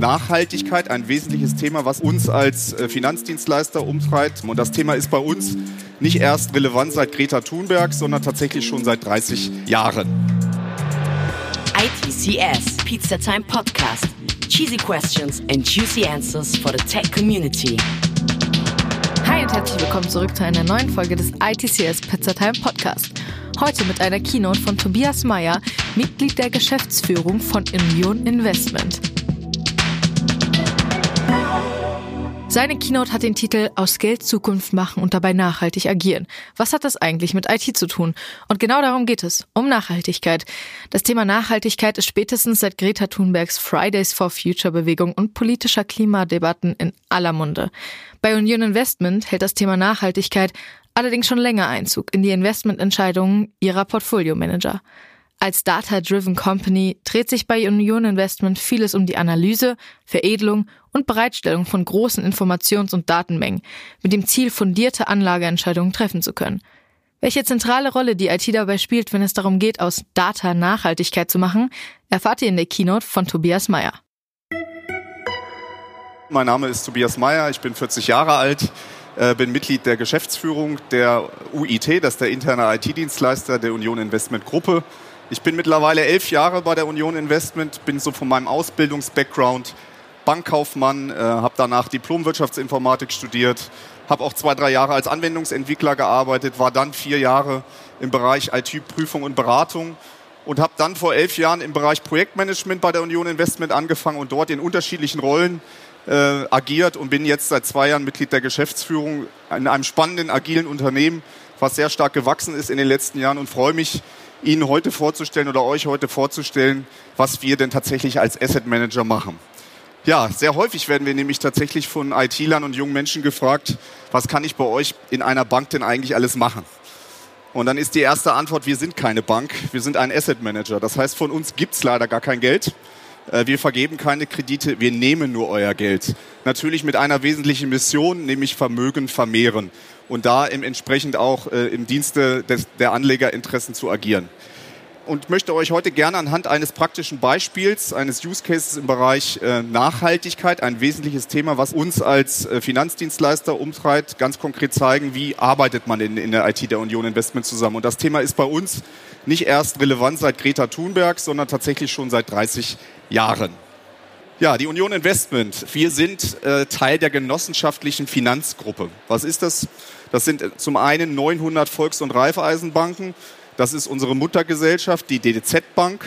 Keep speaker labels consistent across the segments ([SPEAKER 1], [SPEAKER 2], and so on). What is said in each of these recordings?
[SPEAKER 1] Nachhaltigkeit, ein wesentliches Thema, was uns als äh, Finanzdienstleister umtreibt. Und das Thema ist bei uns nicht erst relevant seit Greta Thunberg, sondern tatsächlich schon seit 30 Jahren.
[SPEAKER 2] ITCS, Pizza Time Podcast. Cheesy questions and juicy answers for the tech community.
[SPEAKER 3] Hi und herzlich willkommen zurück zu einer neuen Folge des ITCS Pizza Time Podcast. Heute mit einer Keynote von Tobias Meyer, Mitglied der Geschäftsführung von Union Investment. Seine Keynote hat den Titel Aus Geld Zukunft machen und dabei nachhaltig agieren. Was hat das eigentlich mit IT zu tun? Und genau darum geht es, um Nachhaltigkeit. Das Thema Nachhaltigkeit ist spätestens seit Greta Thunbergs Fridays for Future Bewegung und politischer Klimadebatten in aller Munde. Bei Union Investment hält das Thema Nachhaltigkeit allerdings schon länger Einzug in die Investmententscheidungen ihrer Portfolio-Manager. Als Data-Driven Company dreht sich bei Union Investment vieles um die Analyse, Veredelung und Bereitstellung von großen Informations- und Datenmengen, mit dem Ziel, fundierte Anlageentscheidungen treffen zu können. Welche zentrale Rolle die IT dabei spielt, wenn es darum geht, aus Data Nachhaltigkeit zu machen, erfahrt ihr in der Keynote von Tobias Meyer.
[SPEAKER 1] Mein Name ist Tobias Meyer, ich bin 40 Jahre alt, äh, bin Mitglied der Geschäftsführung der UIT, das ist der interne IT-Dienstleister der Union Investment Gruppe. Ich bin mittlerweile elf Jahre bei der Union Investment, bin so von meinem Ausbildungsbackground Bankkaufmann, äh, habe danach Diplomwirtschaftsinformatik studiert, habe auch zwei, drei Jahre als Anwendungsentwickler gearbeitet, war dann vier Jahre im Bereich IT-Prüfung und Beratung und habe dann vor elf Jahren im Bereich Projektmanagement bei der Union Investment angefangen und dort in unterschiedlichen Rollen äh, agiert und bin jetzt seit zwei Jahren Mitglied der Geschäftsführung in einem spannenden, agilen Unternehmen, was sehr stark gewachsen ist in den letzten Jahren und freue mich, Ihnen heute vorzustellen oder euch heute vorzustellen, was wir denn tatsächlich als Asset Manager machen. Ja, sehr häufig werden wir nämlich tatsächlich von IT-Lern und jungen Menschen gefragt, was kann ich bei euch in einer Bank denn eigentlich alles machen? Und dann ist die erste Antwort, wir sind keine Bank, wir sind ein Asset Manager. Das heißt, von uns gibt's leider gar kein Geld. Äh, wir vergeben keine Kredite, wir nehmen nur euer Geld. Natürlich mit einer wesentlichen Mission, nämlich Vermögen vermehren und da entsprechend auch äh, im Dienste der Anlegerinteressen zu agieren. Und möchte euch heute gerne anhand eines praktischen Beispiels, eines Use Cases im Bereich äh, Nachhaltigkeit, ein wesentliches Thema, was uns als äh, Finanzdienstleister umtreibt, ganz konkret zeigen, wie arbeitet man in, in der IT der Union Investment zusammen. Und das Thema ist bei uns nicht erst relevant seit Greta Thunberg, sondern tatsächlich schon seit 30 Jahren. Ja, die Union Investment. Wir sind äh, Teil der genossenschaftlichen Finanzgruppe. Was ist das? Das sind äh, zum einen 900 Volks- und Raiffeisenbanken. Das ist unsere Muttergesellschaft, die DDZ Bank,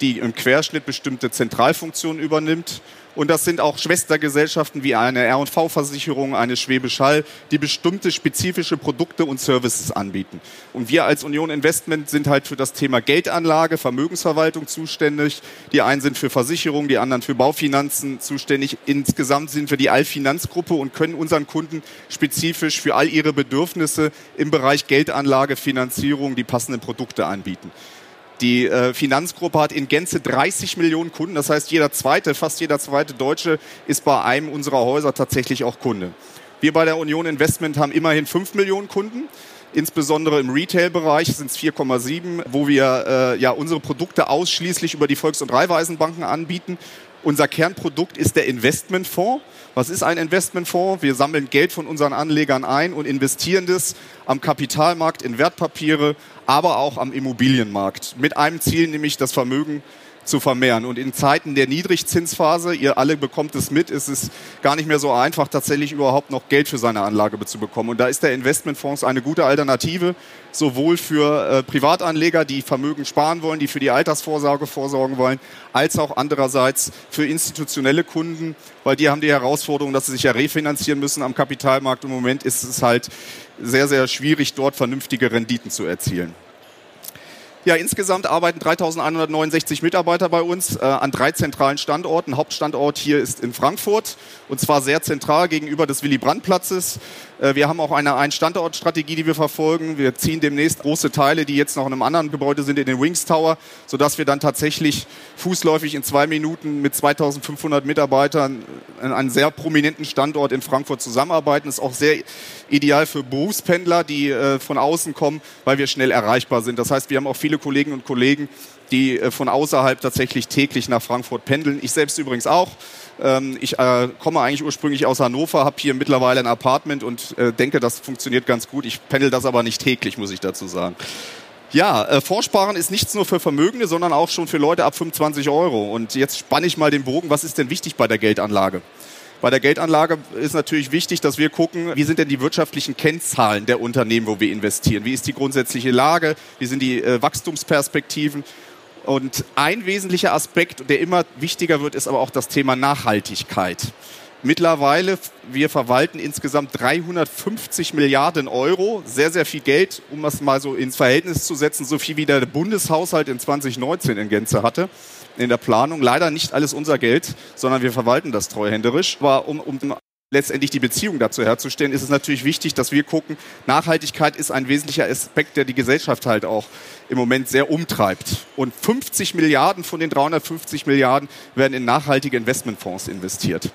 [SPEAKER 1] die im Querschnitt bestimmte Zentralfunktionen übernimmt. Und das sind auch Schwestergesellschaften wie eine R&V-Versicherung, eine Schwäbisch Hall, die bestimmte spezifische Produkte und Services anbieten. Und wir als Union Investment sind halt für das Thema Geldanlage, Vermögensverwaltung zuständig. Die einen sind für Versicherungen, die anderen für Baufinanzen zuständig. Insgesamt sind wir die Allfinanzgruppe und können unseren Kunden spezifisch für all ihre Bedürfnisse im Bereich Geldanlage, Finanzierung die passenden Produkte anbieten. Die äh, Finanzgruppe hat in Gänze 30 Millionen Kunden. Das heißt, jeder zweite, fast jeder zweite Deutsche ist bei einem unserer Häuser tatsächlich auch Kunde. Wir bei der Union Investment haben immerhin 5 Millionen Kunden. Insbesondere im Retail-Bereich sind es 4,7, wo wir äh, ja unsere Produkte ausschließlich über die Volks- und Raiffeisenbanken anbieten. Unser Kernprodukt ist der Investmentfonds. Was ist ein Investmentfonds? Wir sammeln Geld von unseren Anlegern ein und investieren das am Kapitalmarkt in Wertpapiere, aber auch am Immobilienmarkt. Mit einem Ziel, nämlich das Vermögen zu vermehren. Und in Zeiten der Niedrigzinsphase, ihr alle bekommt es mit, ist es gar nicht mehr so einfach, tatsächlich überhaupt noch Geld für seine Anlage zu bekommen. Und da ist der Investmentfonds eine gute Alternative, sowohl für äh, Privatanleger, die Vermögen sparen wollen, die für die Altersvorsorge vorsorgen wollen, als auch andererseits für institutionelle Kunden, weil die haben die Herausforderung, dass sie sich ja refinanzieren müssen am Kapitalmarkt. Im Moment ist es halt sehr, sehr schwierig, dort vernünftige Renditen zu erzielen. Ja, insgesamt arbeiten 3169 Mitarbeiter bei uns äh, an drei zentralen Standorten. Hauptstandort hier ist in Frankfurt und zwar sehr zentral gegenüber des Willy-Brandt-Platzes. Äh, wir haben auch eine Ein-Standort-Strategie, die wir verfolgen. Wir ziehen demnächst große Teile, die jetzt noch in einem anderen Gebäude sind, in den Wings Tower, sodass wir dann tatsächlich fußläufig in zwei Minuten mit 2500 Mitarbeitern an einem sehr prominenten Standort in Frankfurt zusammenarbeiten. Ist auch sehr ideal für Berufspendler, die äh, von außen kommen, weil wir schnell erreichbar sind. Das heißt, wir haben auch viele Kollegen und Kollegen, die äh, von außerhalb tatsächlich täglich nach Frankfurt pendeln. Ich selbst übrigens auch. Ähm, ich äh, komme eigentlich ursprünglich aus Hannover, habe hier mittlerweile ein Apartment und äh, denke, das funktioniert ganz gut. Ich pendel das aber nicht täglich, muss ich dazu sagen. Ja, Vorsparen ist nichts nur für Vermögende, sondern auch schon für Leute ab 25 Euro. Und jetzt spanne ich mal den Bogen. Was ist denn wichtig bei der Geldanlage? Bei der Geldanlage ist natürlich wichtig, dass wir gucken, wie sind denn die wirtschaftlichen Kennzahlen der Unternehmen, wo wir investieren? Wie ist die grundsätzliche Lage? Wie sind die Wachstumsperspektiven? Und ein wesentlicher Aspekt, der immer wichtiger wird, ist aber auch das Thema Nachhaltigkeit. Mittlerweile, wir verwalten insgesamt 350 Milliarden Euro, sehr, sehr viel Geld, um das mal so ins Verhältnis zu setzen, so viel wie der Bundeshaushalt in 2019 in Gänze hatte in der Planung. Leider nicht alles unser Geld, sondern wir verwalten das treuhänderisch. Aber um, um letztendlich die Beziehung dazu herzustellen, ist es natürlich wichtig, dass wir gucken, Nachhaltigkeit ist ein wesentlicher Aspekt, der die Gesellschaft halt auch im Moment sehr umtreibt. Und 50 Milliarden von den 350 Milliarden werden in nachhaltige Investmentfonds investiert.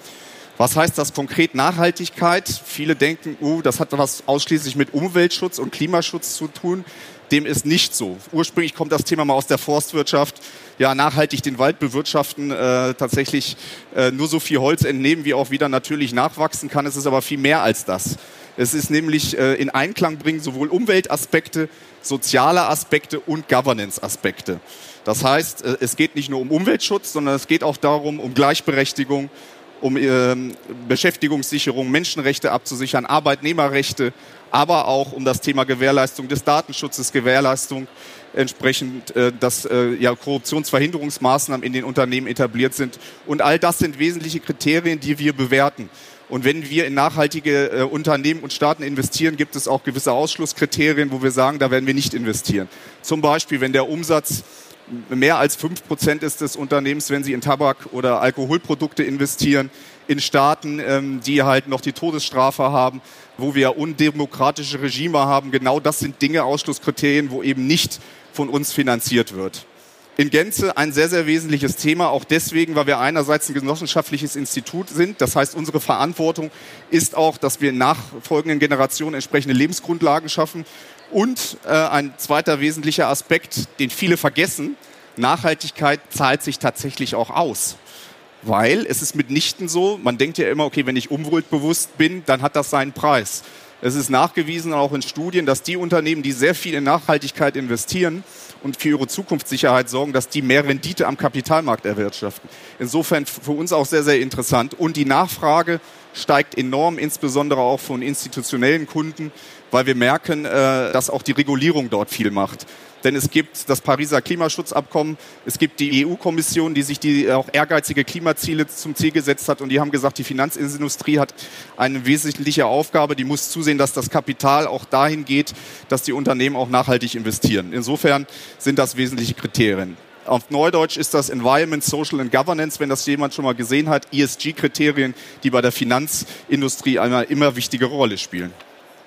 [SPEAKER 1] Was heißt das konkret Nachhaltigkeit? Viele denken, uh, das hat was ausschließlich mit Umweltschutz und Klimaschutz zu tun. Dem ist nicht so. Ursprünglich kommt das Thema mal aus der Forstwirtschaft. Ja, nachhaltig den Wald bewirtschaften, äh, tatsächlich äh, nur so viel Holz entnehmen, wie auch wieder natürlich nachwachsen kann. Es ist aber viel mehr als das. Es ist nämlich äh, in Einklang bringen sowohl Umweltaspekte, soziale Aspekte und Governance-Aspekte. Das heißt, äh, es geht nicht nur um Umweltschutz, sondern es geht auch darum, um Gleichberechtigung, um ähm, Beschäftigungssicherung, Menschenrechte abzusichern, Arbeitnehmerrechte, aber auch um das Thema Gewährleistung des Datenschutzes, Gewährleistung entsprechend, äh, dass äh, ja, Korruptionsverhinderungsmaßnahmen in den Unternehmen etabliert sind. Und all das sind wesentliche Kriterien, die wir bewerten. Und wenn wir in nachhaltige äh, Unternehmen und Staaten investieren, gibt es auch gewisse Ausschlusskriterien, wo wir sagen, da werden wir nicht investieren. Zum Beispiel, wenn der Umsatz mehr als fünf Prozent ist des Unternehmens, wenn sie in Tabak- oder Alkoholprodukte investieren, in Staaten, ähm, die halt noch die Todesstrafe haben, wo wir undemokratische Regime haben. Genau das sind Dinge, Ausschlusskriterien, wo eben nicht von uns finanziert wird. In Gänze ein sehr, sehr wesentliches Thema, auch deswegen, weil wir einerseits ein genossenschaftliches Institut sind. Das heißt, unsere Verantwortung ist auch, dass wir nachfolgenden Generationen entsprechende Lebensgrundlagen schaffen und äh, ein zweiter wesentlicher Aspekt, den viele vergessen, Nachhaltigkeit zahlt sich tatsächlich auch aus. Weil es ist mitnichten so, man denkt ja immer, okay, wenn ich umweltbewusst bin, dann hat das seinen Preis. Es ist nachgewiesen, auch in Studien, dass die Unternehmen, die sehr viel in Nachhaltigkeit investieren und für ihre Zukunftssicherheit sorgen, dass die mehr Rendite am Kapitalmarkt erwirtschaften. Insofern für uns auch sehr, sehr interessant. Und die Nachfrage steigt enorm, insbesondere auch von institutionellen Kunden, weil wir merken, äh, dass auch die Regulierung dort viel macht. Denn es gibt das Pariser Klimaschutzabkommen, es gibt die EU-Kommission, die sich die auch ehrgeizige Klimaziele zum Ziel gesetzt hat und die haben gesagt, die Finanzindustrie hat eine wesentliche Aufgabe, die muss zusehen, dass das Kapital auch dahin geht, dass die Unternehmen auch nachhaltig investieren. Insofern sind das wesentliche Kriterien. Auf Neudeutsch ist das Environment, Social and Governance, wenn das jemand schon mal gesehen hat, ESG-Kriterien, die bei der Finanzindustrie eine immer wichtige Rolle spielen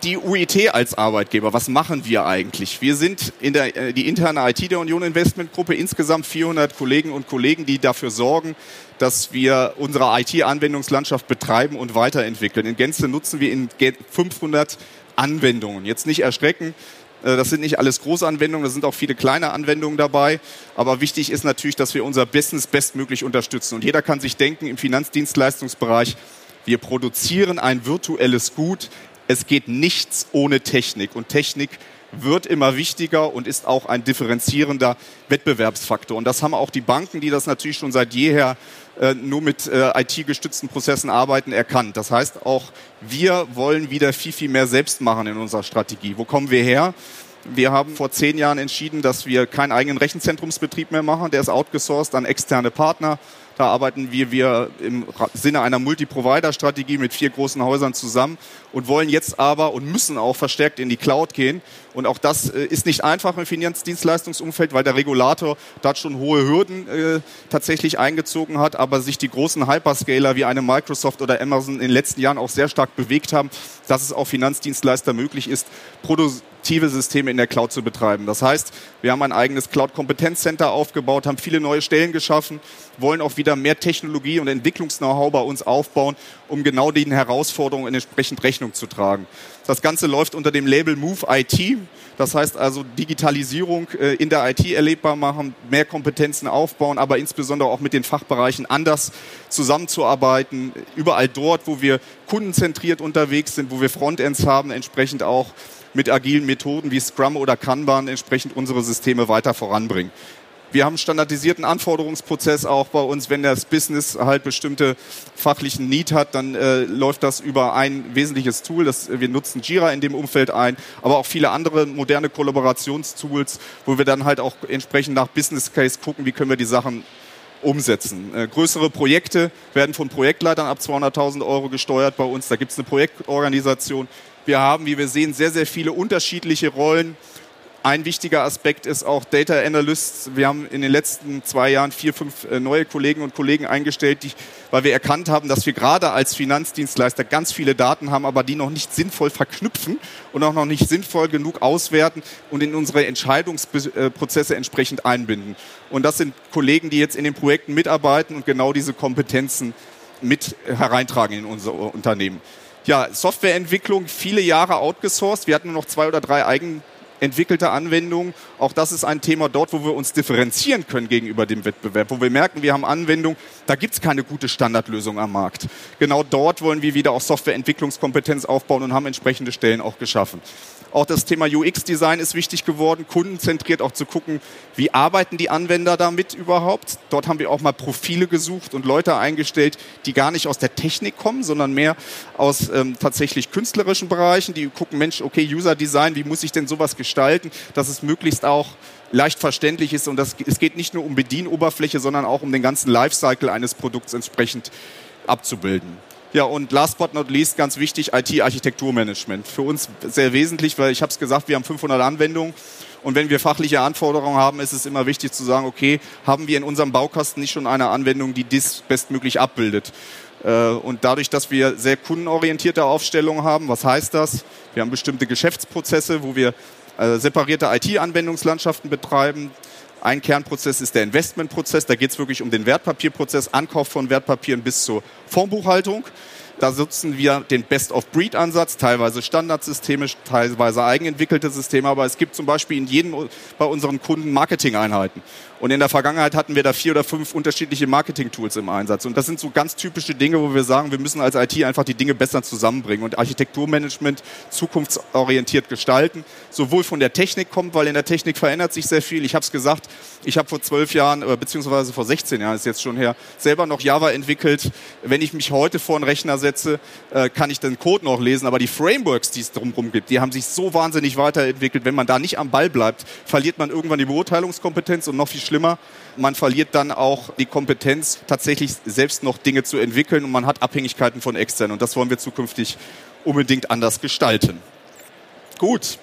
[SPEAKER 1] die UIT als Arbeitgeber, was machen wir eigentlich? Wir sind in der, äh, die interne IT der Union Investment Gruppe insgesamt 400 Kollegen und Kollegen, die dafür sorgen, dass wir unsere IT-Anwendungslandschaft betreiben und weiterentwickeln. In Gänze nutzen wir in 500 Anwendungen. Jetzt nicht erschrecken, das sind nicht alles Großanwendungen, da sind auch viele kleine Anwendungen dabei. Aber wichtig ist natürlich, dass wir unser Business bestmöglich unterstützen. Und jeder kann sich denken, im Finanzdienstleistungsbereich, wir produzieren ein virtuelles Gut, es geht nichts ohne Technik und Technik wird immer wichtiger und ist auch ein differenzierender Wettbewerbsfaktor. Und das haben auch die Banken, die das natürlich schon seit jeher äh, nur mit äh, IT-gestützten Prozessen arbeiten, erkannt. Das heißt, auch wir wollen wieder viel, viel mehr selbst machen in unserer Strategie. Wo kommen wir her? Wir haben vor zehn Jahren entschieden, dass wir keinen eigenen Rechenzentrumsbetrieb mehr machen. Der ist outgesourced an externe Partner. Da arbeiten wir, wir im Sinne einer Multi-Provider-Strategie mit vier großen Häusern zusammen und wollen jetzt aber und müssen auch verstärkt in die Cloud gehen. Und auch das äh, ist nicht einfach im Finanzdienstleistungsumfeld, weil der Regulator da schon hohe Hürden äh, tatsächlich eingezogen hat, aber sich die großen Hyperscaler wie eine Microsoft oder Amazon in den letzten Jahren auch sehr stark bewegt haben, dass es auch Finanzdienstleister möglich ist, produktive Systeme in der Cloud zu betreiben. Das heißt, wir haben ein eigenes Cloud-Kompetenzcenter aufgebaut, haben viele neue Stellen geschaffen, wollen auch wieder mehr Technologie und Entwicklungs-Know-how bei uns aufbauen, um genau den Herausforderungen entsprechend Rechnung zu tragen. Das Ganze läuft unter dem Label Move IT. Das heißt also Digitalisierung äh, in der IT erlebbar machen, mehr Kompetenzen aufbauen, aber insbesondere auch mit den Fachbereichen anders zusammenzuarbeiten. Überall dort, wo wir kundenzentriert unterwegs sind, wo wir Frontends haben, entsprechend auch mit agilen Methoden wie Scrum oder Kanban entsprechend unsere Systeme weiter voranbringen. Wir haben einen standardisierten Anforderungsprozess auch bei uns. Wenn das Business halt bestimmte fachlichen Need hat, dann äh, läuft das über ein wesentliches Tool. Das, wir nutzen Jira in dem Umfeld ein, aber auch viele andere moderne Kollaborationstools, wo wir dann halt auch entsprechend nach Business Case gucken, wie können wir die Sachen umsetzen. Äh, größere Projekte werden von Projektleitern ab 200.000 Euro gesteuert bei uns. Da gibt es eine Projektorganisation. Wir haben, wie wir sehen, sehr, sehr viele unterschiedliche Rollen ein wichtiger Aspekt ist auch Data Analysts. Wir haben in den letzten zwei Jahren vier, fünf äh, neue Kollegen und Kollegen eingestellt, die, weil wir erkannt haben, dass wir gerade als Finanzdienstleister ganz viele Daten haben, aber die noch nicht sinnvoll verknüpfen und auch noch nicht sinnvoll genug auswerten und in unsere Entscheidungsprozesse entsprechend einbinden. Und das sind Kollegen, die jetzt in den Projekten mitarbeiten und genau diese Kompetenzen mit hereintragen in unser Unternehmen. Ja, Softwareentwicklung, viele Jahre outgesourced. Wir hatten nur noch zwei oder drei Eigen entwickelte Anwendungen. Auch das ist ein Thema dort, wo wir uns differenzieren können gegenüber dem Wettbewerb, wo wir merken, wir haben Anwendungen, da gibt es keine gute Standardlösung am Markt. Genau dort wollen wir wieder auch Softwareentwicklungskompetenz aufbauen und haben entsprechende Stellen auch geschaffen. Auch das Thema UX-Design ist wichtig geworden, kundenzentriert auch zu gucken, wie arbeiten die Anwender damit überhaupt. Dort haben wir auch mal Profile gesucht und Leute eingestellt, die gar nicht aus der Technik kommen, sondern mehr aus ähm, tatsächlich künstlerischen Bereichen, die gucken, Mensch, okay, User-Design, wie muss ich denn sowas gestalten, dass es möglichst auch leicht verständlich ist und das, es geht nicht nur um Bedienoberfläche, sondern auch um den ganzen Lifecycle eines Produkts entsprechend abzubilden. Ja, und last but not least, ganz wichtig, IT-Architekturmanagement. Für uns sehr wesentlich, weil ich habe es gesagt, wir haben 500 Anwendungen. Und wenn wir fachliche Anforderungen haben, ist es immer wichtig zu sagen, okay, haben wir in unserem Baukasten nicht schon eine Anwendung, die dies bestmöglich abbildet? Äh, und dadurch, dass wir sehr kundenorientierte Aufstellungen haben, was heißt das? Wir haben bestimmte Geschäftsprozesse, wo wir äh, separierte IT-Anwendungslandschaften betreiben. Ein Kernprozess ist der Investmentprozess. Da geht es wirklich um den Wertpapierprozess, Ankauf von Wertpapieren bis zur Fondsbuchhaltung. Da nutzen wir den Best-of-Breed-Ansatz, teilweise Standardsysteme, teilweise eigenentwickelte Systeme, aber es gibt zum Beispiel in jedem bei unseren Kunden Marketing-Einheiten. Und in der Vergangenheit hatten wir da vier oder fünf unterschiedliche Marketing-Tools im Einsatz. Und das sind so ganz typische Dinge, wo wir sagen, wir müssen als IT einfach die Dinge besser zusammenbringen und Architekturmanagement zukunftsorientiert gestalten. Sowohl von der Technik kommt, weil in der Technik verändert sich sehr viel. Ich habe es gesagt, ich habe vor zwölf Jahren, äh, beziehungsweise vor 16 Jahren ist jetzt schon her, selber noch Java entwickelt. Wenn ich mich heute vor einen Rechner setze, äh, kann ich den Code noch lesen, aber die Frameworks, die es drumherum gibt, die haben sich so wahnsinnig weiterentwickelt. Wenn man da nicht am Ball bleibt, verliert man irgendwann die Beurteilungskompetenz und noch viel schlimmer, man verliert dann auch die Kompetenz, tatsächlich selbst noch Dinge zu entwickeln und man hat Abhängigkeiten von extern. Und das wollen wir zukünftig unbedingt anders gestalten. Gut.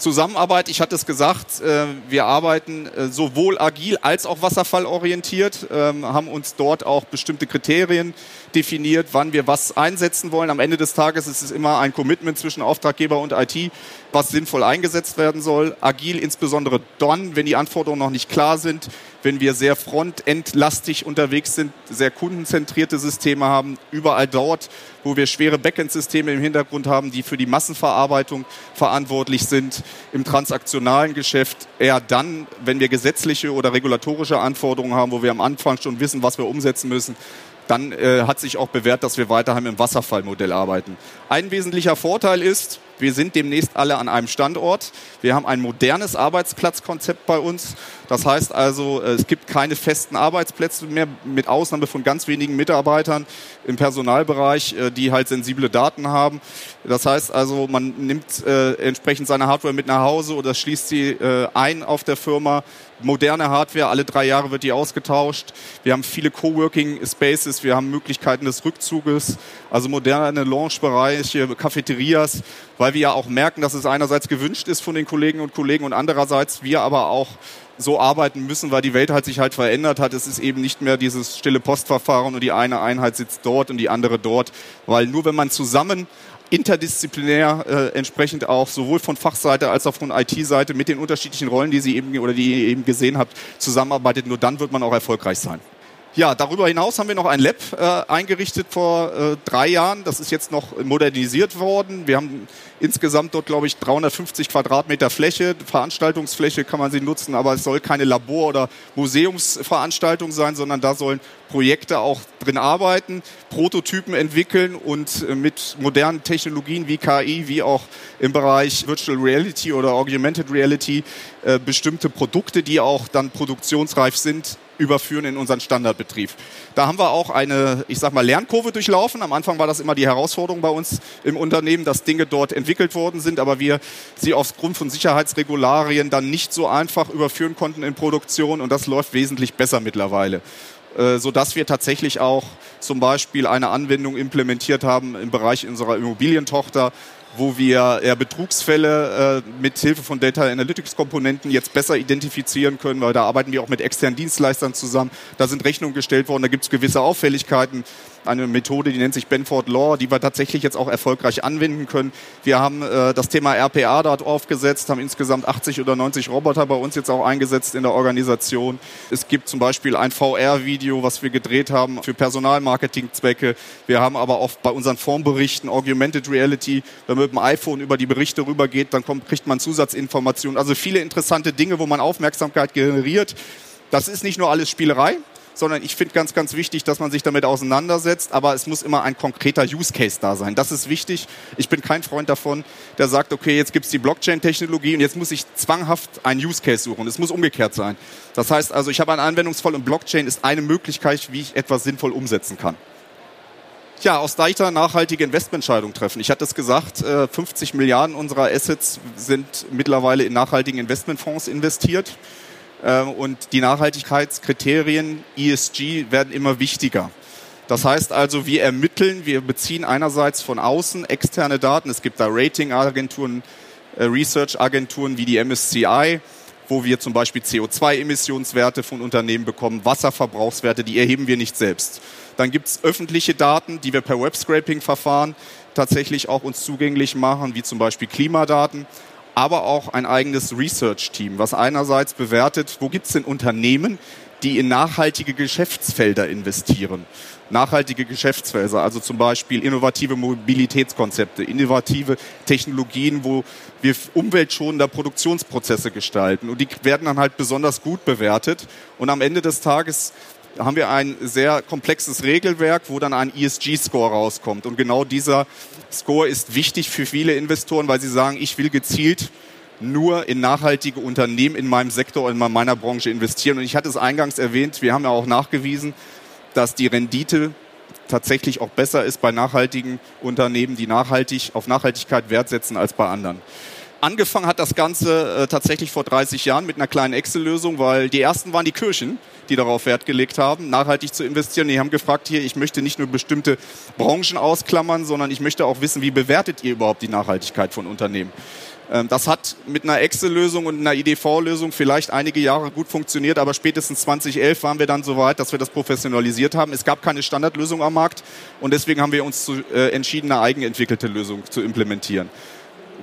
[SPEAKER 1] Zusammenarbeit, ich hatte es gesagt, äh, wir arbeiten äh, sowohl agil als auch wasserfallorientiert, ähm, haben uns dort auch bestimmte Kriterien definiert, wann wir was einsetzen wollen. Am Ende des Tages ist es immer ein Commitment zwischen Auftraggeber und IT, was sinnvoll eingesetzt werden soll. Agil insbesondere dann, wenn die Anforderungen noch nicht klar sind, wenn wir sehr frontendlastig unterwegs sind, sehr kundenzentrierte Systeme haben, überall dort, wo wir schwere Backend-Systeme im Hintergrund haben, die für die Massenverarbeitung verantwortlich sind, im transaktionalen Geschäft eher dann, wenn wir gesetzliche oder regulatorische Anforderungen haben, wo wir am Anfang schon wissen, was wir umsetzen müssen, dann äh, hat sich auch bewährt, dass wir weiterhin im Wasserfallmodell arbeiten. Ein wesentlicher Vorteil ist, wir sind demnächst alle an einem Standort. Wir haben ein modernes Arbeitsplatzkonzept bei uns. Das heißt also, es gibt keine festen Arbeitsplätze mehr, mit Ausnahme von ganz wenigen Mitarbeitern im Personalbereich, äh, die halt sensible Daten haben. Das heißt also, man nimmt äh, entsprechend seine Hardware mit nach Hause oder schließt sie äh, ein auf der Firma. Moderne Hardware, alle drei Jahre wird die ausgetauscht. Wir haben viele Coworking Spaces, wir haben Möglichkeiten des Rückzuges, also moderne Launchbereiche, Cafeterias, weil wir ja auch merken, dass es einerseits gewünscht ist von den Kollegen und Kollegen und andererseits wir aber auch so arbeiten müssen, weil die Welt halt sich halt verändert hat. Es ist eben nicht mehr dieses stille Postverfahren und die eine Einheit sitzt dort und die andere dort, weil nur wenn man zusammen interdisziplinär äh, entsprechend auch sowohl von Fachseite als auch von IT-Seite mit den unterschiedlichen Rollen, die Sie eben oder die ihr eben gesehen habt, zusammenarbeitet. Nur dann wird man auch erfolgreich sein. Ja, darüber hinaus haben wir noch ein Lab äh, eingerichtet vor äh, drei Jahren. Das ist jetzt noch modernisiert worden. Wir haben insgesamt dort, glaube ich, 350 Quadratmeter Fläche. Veranstaltungsfläche kann man sie nutzen, aber es soll keine Labor- oder Museumsveranstaltung sein, sondern da sollen Projekte auch drin arbeiten, Prototypen entwickeln und äh, mit modernen Technologien wie KI, wie auch im Bereich Virtual Reality oder Augmented Reality äh, bestimmte Produkte, die auch dann produktionsreif sind, überführen in unseren Standardbetrieb. Da haben wir auch eine, ich sag mal, Lernkurve durchlaufen. Am Anfang war das immer die Herausforderung bei uns im Unternehmen, dass Dinge dort entwickelt worden sind, aber wir sie aufgrund von Sicherheitsregularien dann nicht so einfach überführen konnten in Produktion und das läuft wesentlich besser mittlerweile äh, so dass wir tatsächlich auch zum Beispiel eine Anwendung implementiert haben im Bereich unserer Immobilientochter, wo wir eher Betrugsfälle äh, mit Hilfe von Data Analytics Komponenten jetzt besser identifizieren können, weil da arbeiten wir auch mit externen Dienstleistern zusammen. Da sind Rechnungen gestellt worden, da gibt es gewisse Auffälligkeiten eine Methode, die nennt sich Benford Law, die wir tatsächlich jetzt auch erfolgreich anwenden können. Wir haben äh, das Thema RPA dort aufgesetzt, haben insgesamt 80 oder 90 Roboter bei uns jetzt auch eingesetzt in der Organisation. Es gibt zum Beispiel ein VR-Video, was wir gedreht haben für Personalmarketing-Zwecke. Wir haben aber auch bei unseren Formberichten Augmented Reality, wenn man mit dem iPhone über die Berichte rübergeht, dann kommt, kriegt man Zusatzinformationen. Also viele interessante Dinge, wo man Aufmerksamkeit generiert. Das ist nicht nur alles Spielerei, sondern ich finde ganz, ganz wichtig, dass man sich damit auseinandersetzt, aber es muss immer ein konkreter Use Case da sein. Das ist wichtig. Ich bin kein Freund davon, der sagt, okay, jetzt gibt es die Blockchain-Technologie und jetzt muss ich zwanghaft einen Use Case suchen. Es muss umgekehrt sein. Das heißt also, ich habe einen Anwendungsfall und Blockchain ist eine Möglichkeit, wie ich etwas sinnvoll umsetzen kann. Ja, aus Deichter nachhaltige Investmententscheidungen treffen. Ich hatte es gesagt, 50 äh, Milliarden unserer Assets sind mittlerweile in nachhaltigen Investmentfonds investiert. Ähm, und die Nachhaltigkeitskriterien ESG werden immer wichtiger. Das heißt also, wir ermitteln, wir beziehen einerseits von außen externe Daten. Es gibt da Ratingagenturen, äh, Research-Agenturen wie die MSCI, wo wir zum Beispiel CO2-Emissionswerte von Unternehmen bekommen, Wasserverbrauchswerte, die erheben wir nicht selbst. Dann gibt es öffentliche Daten, die wir per Webscraping-Verfahren tatsächlich auch uns zugänglich machen, wie zum Beispiel Klimadaten aber auch ein eigenes Research-Team, was einerseits bewertet, wo gibt es denn Unternehmen, die in nachhaltige Geschäftsfelder investieren. Nachhaltige Geschäftsfelder, also zum Beispiel innovative Mobilitätskonzepte, innovative Technologien, wo wir umweltschonender Produktionsprozesse gestalten. Und die werden dann halt besonders gut bewertet. Und am Ende des Tages haben wir ein sehr komplexes Regelwerk, wo dann ein ESG-Score rauskommt. Und genau dieser Score ist wichtig für viele Investoren, weil sie sagen, ich will gezielt nur in nachhaltige Unternehmen in meinem Sektor, in meiner Branche investieren. Und ich hatte es eingangs erwähnt, wir haben ja auch nachgewiesen, dass die Rendite tatsächlich auch besser ist bei nachhaltigen Unternehmen, die nachhaltig auf Nachhaltigkeit Wert setzen als bei anderen. Angefangen hat das Ganze äh, tatsächlich vor 30 Jahren mit einer kleinen Excel-Lösung, weil die ersten waren die Kirchen, die darauf Wert gelegt haben, nachhaltig zu investieren. Die haben gefragt, hier, ich möchte nicht nur bestimmte Branchen ausklammern, sondern ich möchte auch wissen, wie bewertet ihr überhaupt die Nachhaltigkeit von Unternehmen? Ähm, das hat mit einer Excel-Lösung und einer IDV-Lösung vielleicht einige Jahre gut funktioniert, aber spätestens 2011 waren wir dann so weit, dass wir das professionalisiert haben. Es gab keine Standardlösung am Markt und deswegen haben wir uns zu, äh, entschieden, eine eigenentwickelte Lösung zu implementieren.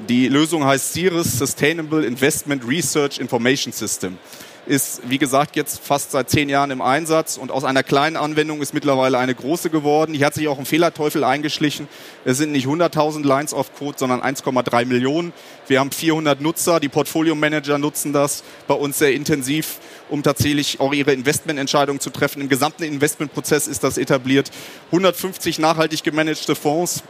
[SPEAKER 1] Die Lösung heißt CIRIS Sustainable Investment Research Information System. Ist, wie gesagt, jetzt fast seit zehn Jahren im Einsatz und aus einer kleinen Anwendung ist mittlerweile eine große geworden. Hier hat sich auch ein Fehlerteufel eingeschlichen. Es sind nicht 100.000 Lines of Code, sondern 1,3 Millionen. Wir haben 400 Nutzer, die Portfolio Manager nutzen das bei uns sehr intensiv, um tatsächlich auch ihre Investmententscheidungen zu treffen. Im gesamten Investmentprozess ist das etabliert. 150 nachhaltig gemanagte Fonds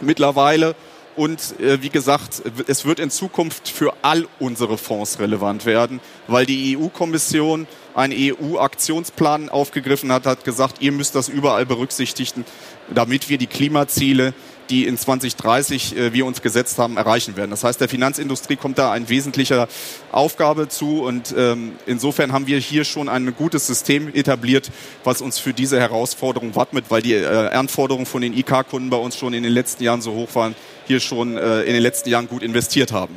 [SPEAKER 1] mittlerweile und äh, wie gesagt, es wird in Zukunft für all unsere Fonds relevant werden, weil die EU-Kommission einen EU-Aktionsplan aufgegriffen hat, hat gesagt, ihr müsst das überall berücksichtigen, damit wir die Klimaziele, die in 2030 äh, wir uns gesetzt haben, erreichen werden. Das heißt, der Finanzindustrie kommt da ein wesentlicher Aufgabe zu und ähm, insofern haben wir hier schon ein gutes System etabliert, was uns für diese Herausforderung wappnet, weil die äh, Anforderungen von den IK-Kunden bei uns schon in den letzten Jahren so hoch waren, hier schon äh, in den letzten Jahren gut investiert haben.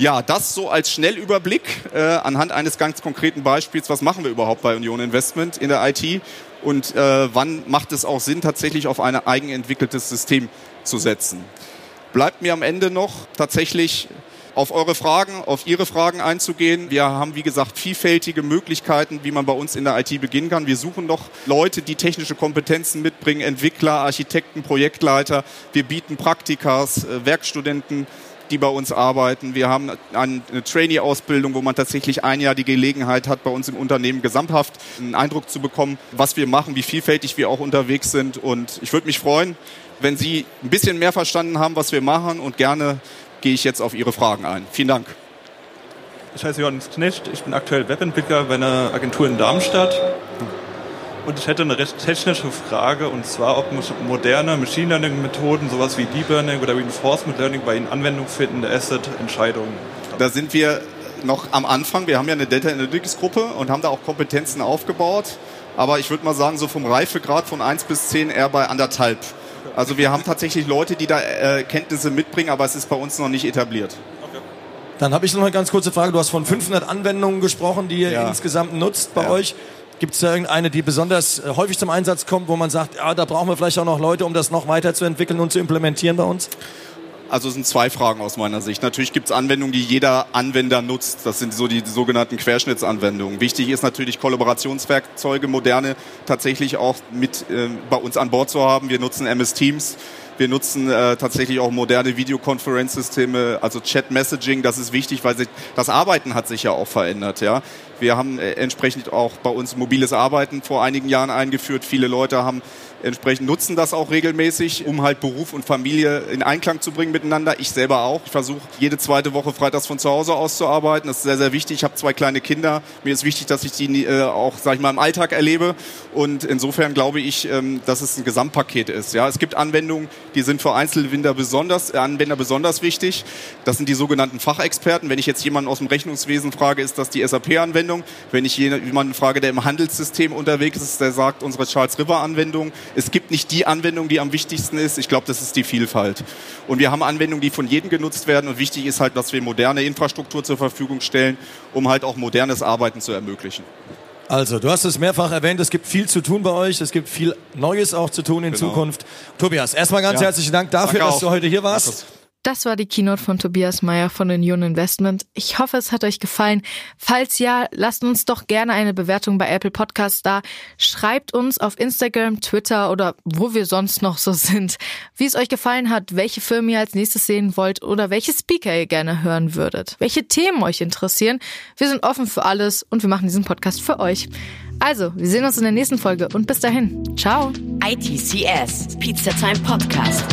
[SPEAKER 1] Ja, das so als Schnellüberblick äh, anhand eines ganz konkreten Beispiels. Was machen wir überhaupt bei Union Investment in der IT und äh, wann macht es auch Sinn, tatsächlich auf ein eigenentwickeltes System zu setzen? Bleibt mir am Ende noch tatsächlich auf eure Fragen, auf Ihre Fragen einzugehen. Wir haben, wie gesagt, vielfältige Möglichkeiten, wie man bei uns in der IT beginnen kann. Wir suchen noch Leute, die technische Kompetenzen mitbringen, Entwickler, Architekten, Projektleiter. Wir bieten Praktikas, äh, Werkstudenten die bei uns arbeiten. Wir haben eine Trainee-Ausbildung, wo man tatsächlich ein Jahr die Gelegenheit hat, bei uns im Unternehmen gesamthaft einen Eindruck zu bekommen, was wir machen, wie vielfältig wir auch unterwegs sind. Und ich würde mich freuen, wenn Sie ein bisschen mehr verstanden haben, was wir machen und gerne gehe ich jetzt auf Ihre Fragen ein. Vielen Dank.
[SPEAKER 4] Ich heiße Johannes Knecht, ich bin aktuell Webentwickler bei einer Agentur in Darmstadt. Und ich hätte eine recht technische Frage, und zwar, ob moderne Machine Learning Methoden, sowas wie Deep Learning oder Reinforcement Learning, bei Ihnen Anwendung finden, der Asset-Entscheidungen.
[SPEAKER 1] Da sind wir noch am Anfang. Wir haben ja eine Data Analytics Gruppe und haben da auch Kompetenzen aufgebaut. Aber ich würde mal sagen, so vom Reifegrad von 1 bis 10 eher bei anderthalb. Also wir haben tatsächlich Leute, die da äh, Kenntnisse mitbringen, aber es ist bei uns noch nicht etabliert.
[SPEAKER 5] Dann habe ich noch eine ganz kurze Frage. Du hast von 500 Anwendungen gesprochen, die ihr ja. insgesamt nutzt bei ja. euch. Gibt es da irgendeine, die besonders äh, häufig zum Einsatz kommt, wo man sagt, ja, da brauchen wir vielleicht auch noch Leute, um das noch weiterzuentwickeln und zu implementieren bei uns?
[SPEAKER 1] Also es sind zwei Fragen aus meiner Sicht. Natürlich gibt es Anwendungen, die jeder Anwender nutzt. Das sind so die, die sogenannten Querschnittsanwendungen. Wichtig ist natürlich Kollaborationswerkzeuge, moderne tatsächlich auch mit äh, bei uns an Bord zu haben. Wir nutzen MS Teams. Wir nutzen äh, tatsächlich auch moderne Videokonferenzsysteme, also Chat-Messaging. Das ist wichtig, weil sich, das Arbeiten hat sich ja auch verändert. Ja, wir haben äh, entsprechend auch bei uns mobiles Arbeiten vor einigen Jahren eingeführt. Viele Leute haben entsprechend nutzen das auch regelmäßig, um halt Beruf und Familie in Einklang zu bringen miteinander. Ich selber auch. Ich versuche jede zweite Woche freitags von zu Hause aus zu arbeiten. Das ist sehr, sehr wichtig. Ich habe zwei kleine Kinder. Mir ist wichtig, dass ich die äh, auch, sag ich mal, im Alltag erlebe. Und insofern glaube ich, ähm, dass es ein Gesamtpaket ist. Ja, es gibt Anwendungen, die sind für Einzelwender besonders, äh, Anwender besonders wichtig. Das sind die sogenannten Fachexperten. Wenn ich jetzt jemanden aus dem Rechnungswesen frage, ist das die SAP-Anwendung. Wenn ich jemanden frage, der im Handelssystem unterwegs ist, der sagt unsere Charles River-Anwendung es gibt nicht die Anwendung, die am wichtigsten ist. Ich glaube, das ist die Vielfalt. Und wir haben Anwendungen, die von jedem genutzt werden. Und wichtig ist halt, dass wir moderne Infrastruktur zur Verfügung stellen, um halt auch modernes Arbeiten zu ermöglichen.
[SPEAKER 5] Also, du hast es mehrfach erwähnt, es gibt viel zu tun bei euch, es gibt viel Neues auch zu tun in genau. Zukunft. Tobias, erstmal ganz ja. herzlichen Dank dafür, dass du heute hier warst.
[SPEAKER 3] Das war die Keynote von Tobias Meyer von Union Investment. Ich hoffe, es hat euch gefallen. Falls ja, lasst uns doch gerne eine Bewertung bei Apple Podcasts da. Schreibt uns auf Instagram, Twitter oder wo wir sonst noch so sind, wie es euch gefallen hat, welche Filme ihr als nächstes sehen wollt oder welche Speaker ihr gerne hören würdet, welche Themen euch interessieren. Wir sind offen für alles und wir machen diesen Podcast für euch. Also, wir sehen uns in der nächsten Folge und bis dahin. Ciao.
[SPEAKER 2] ITCS, Pizza Time Podcast.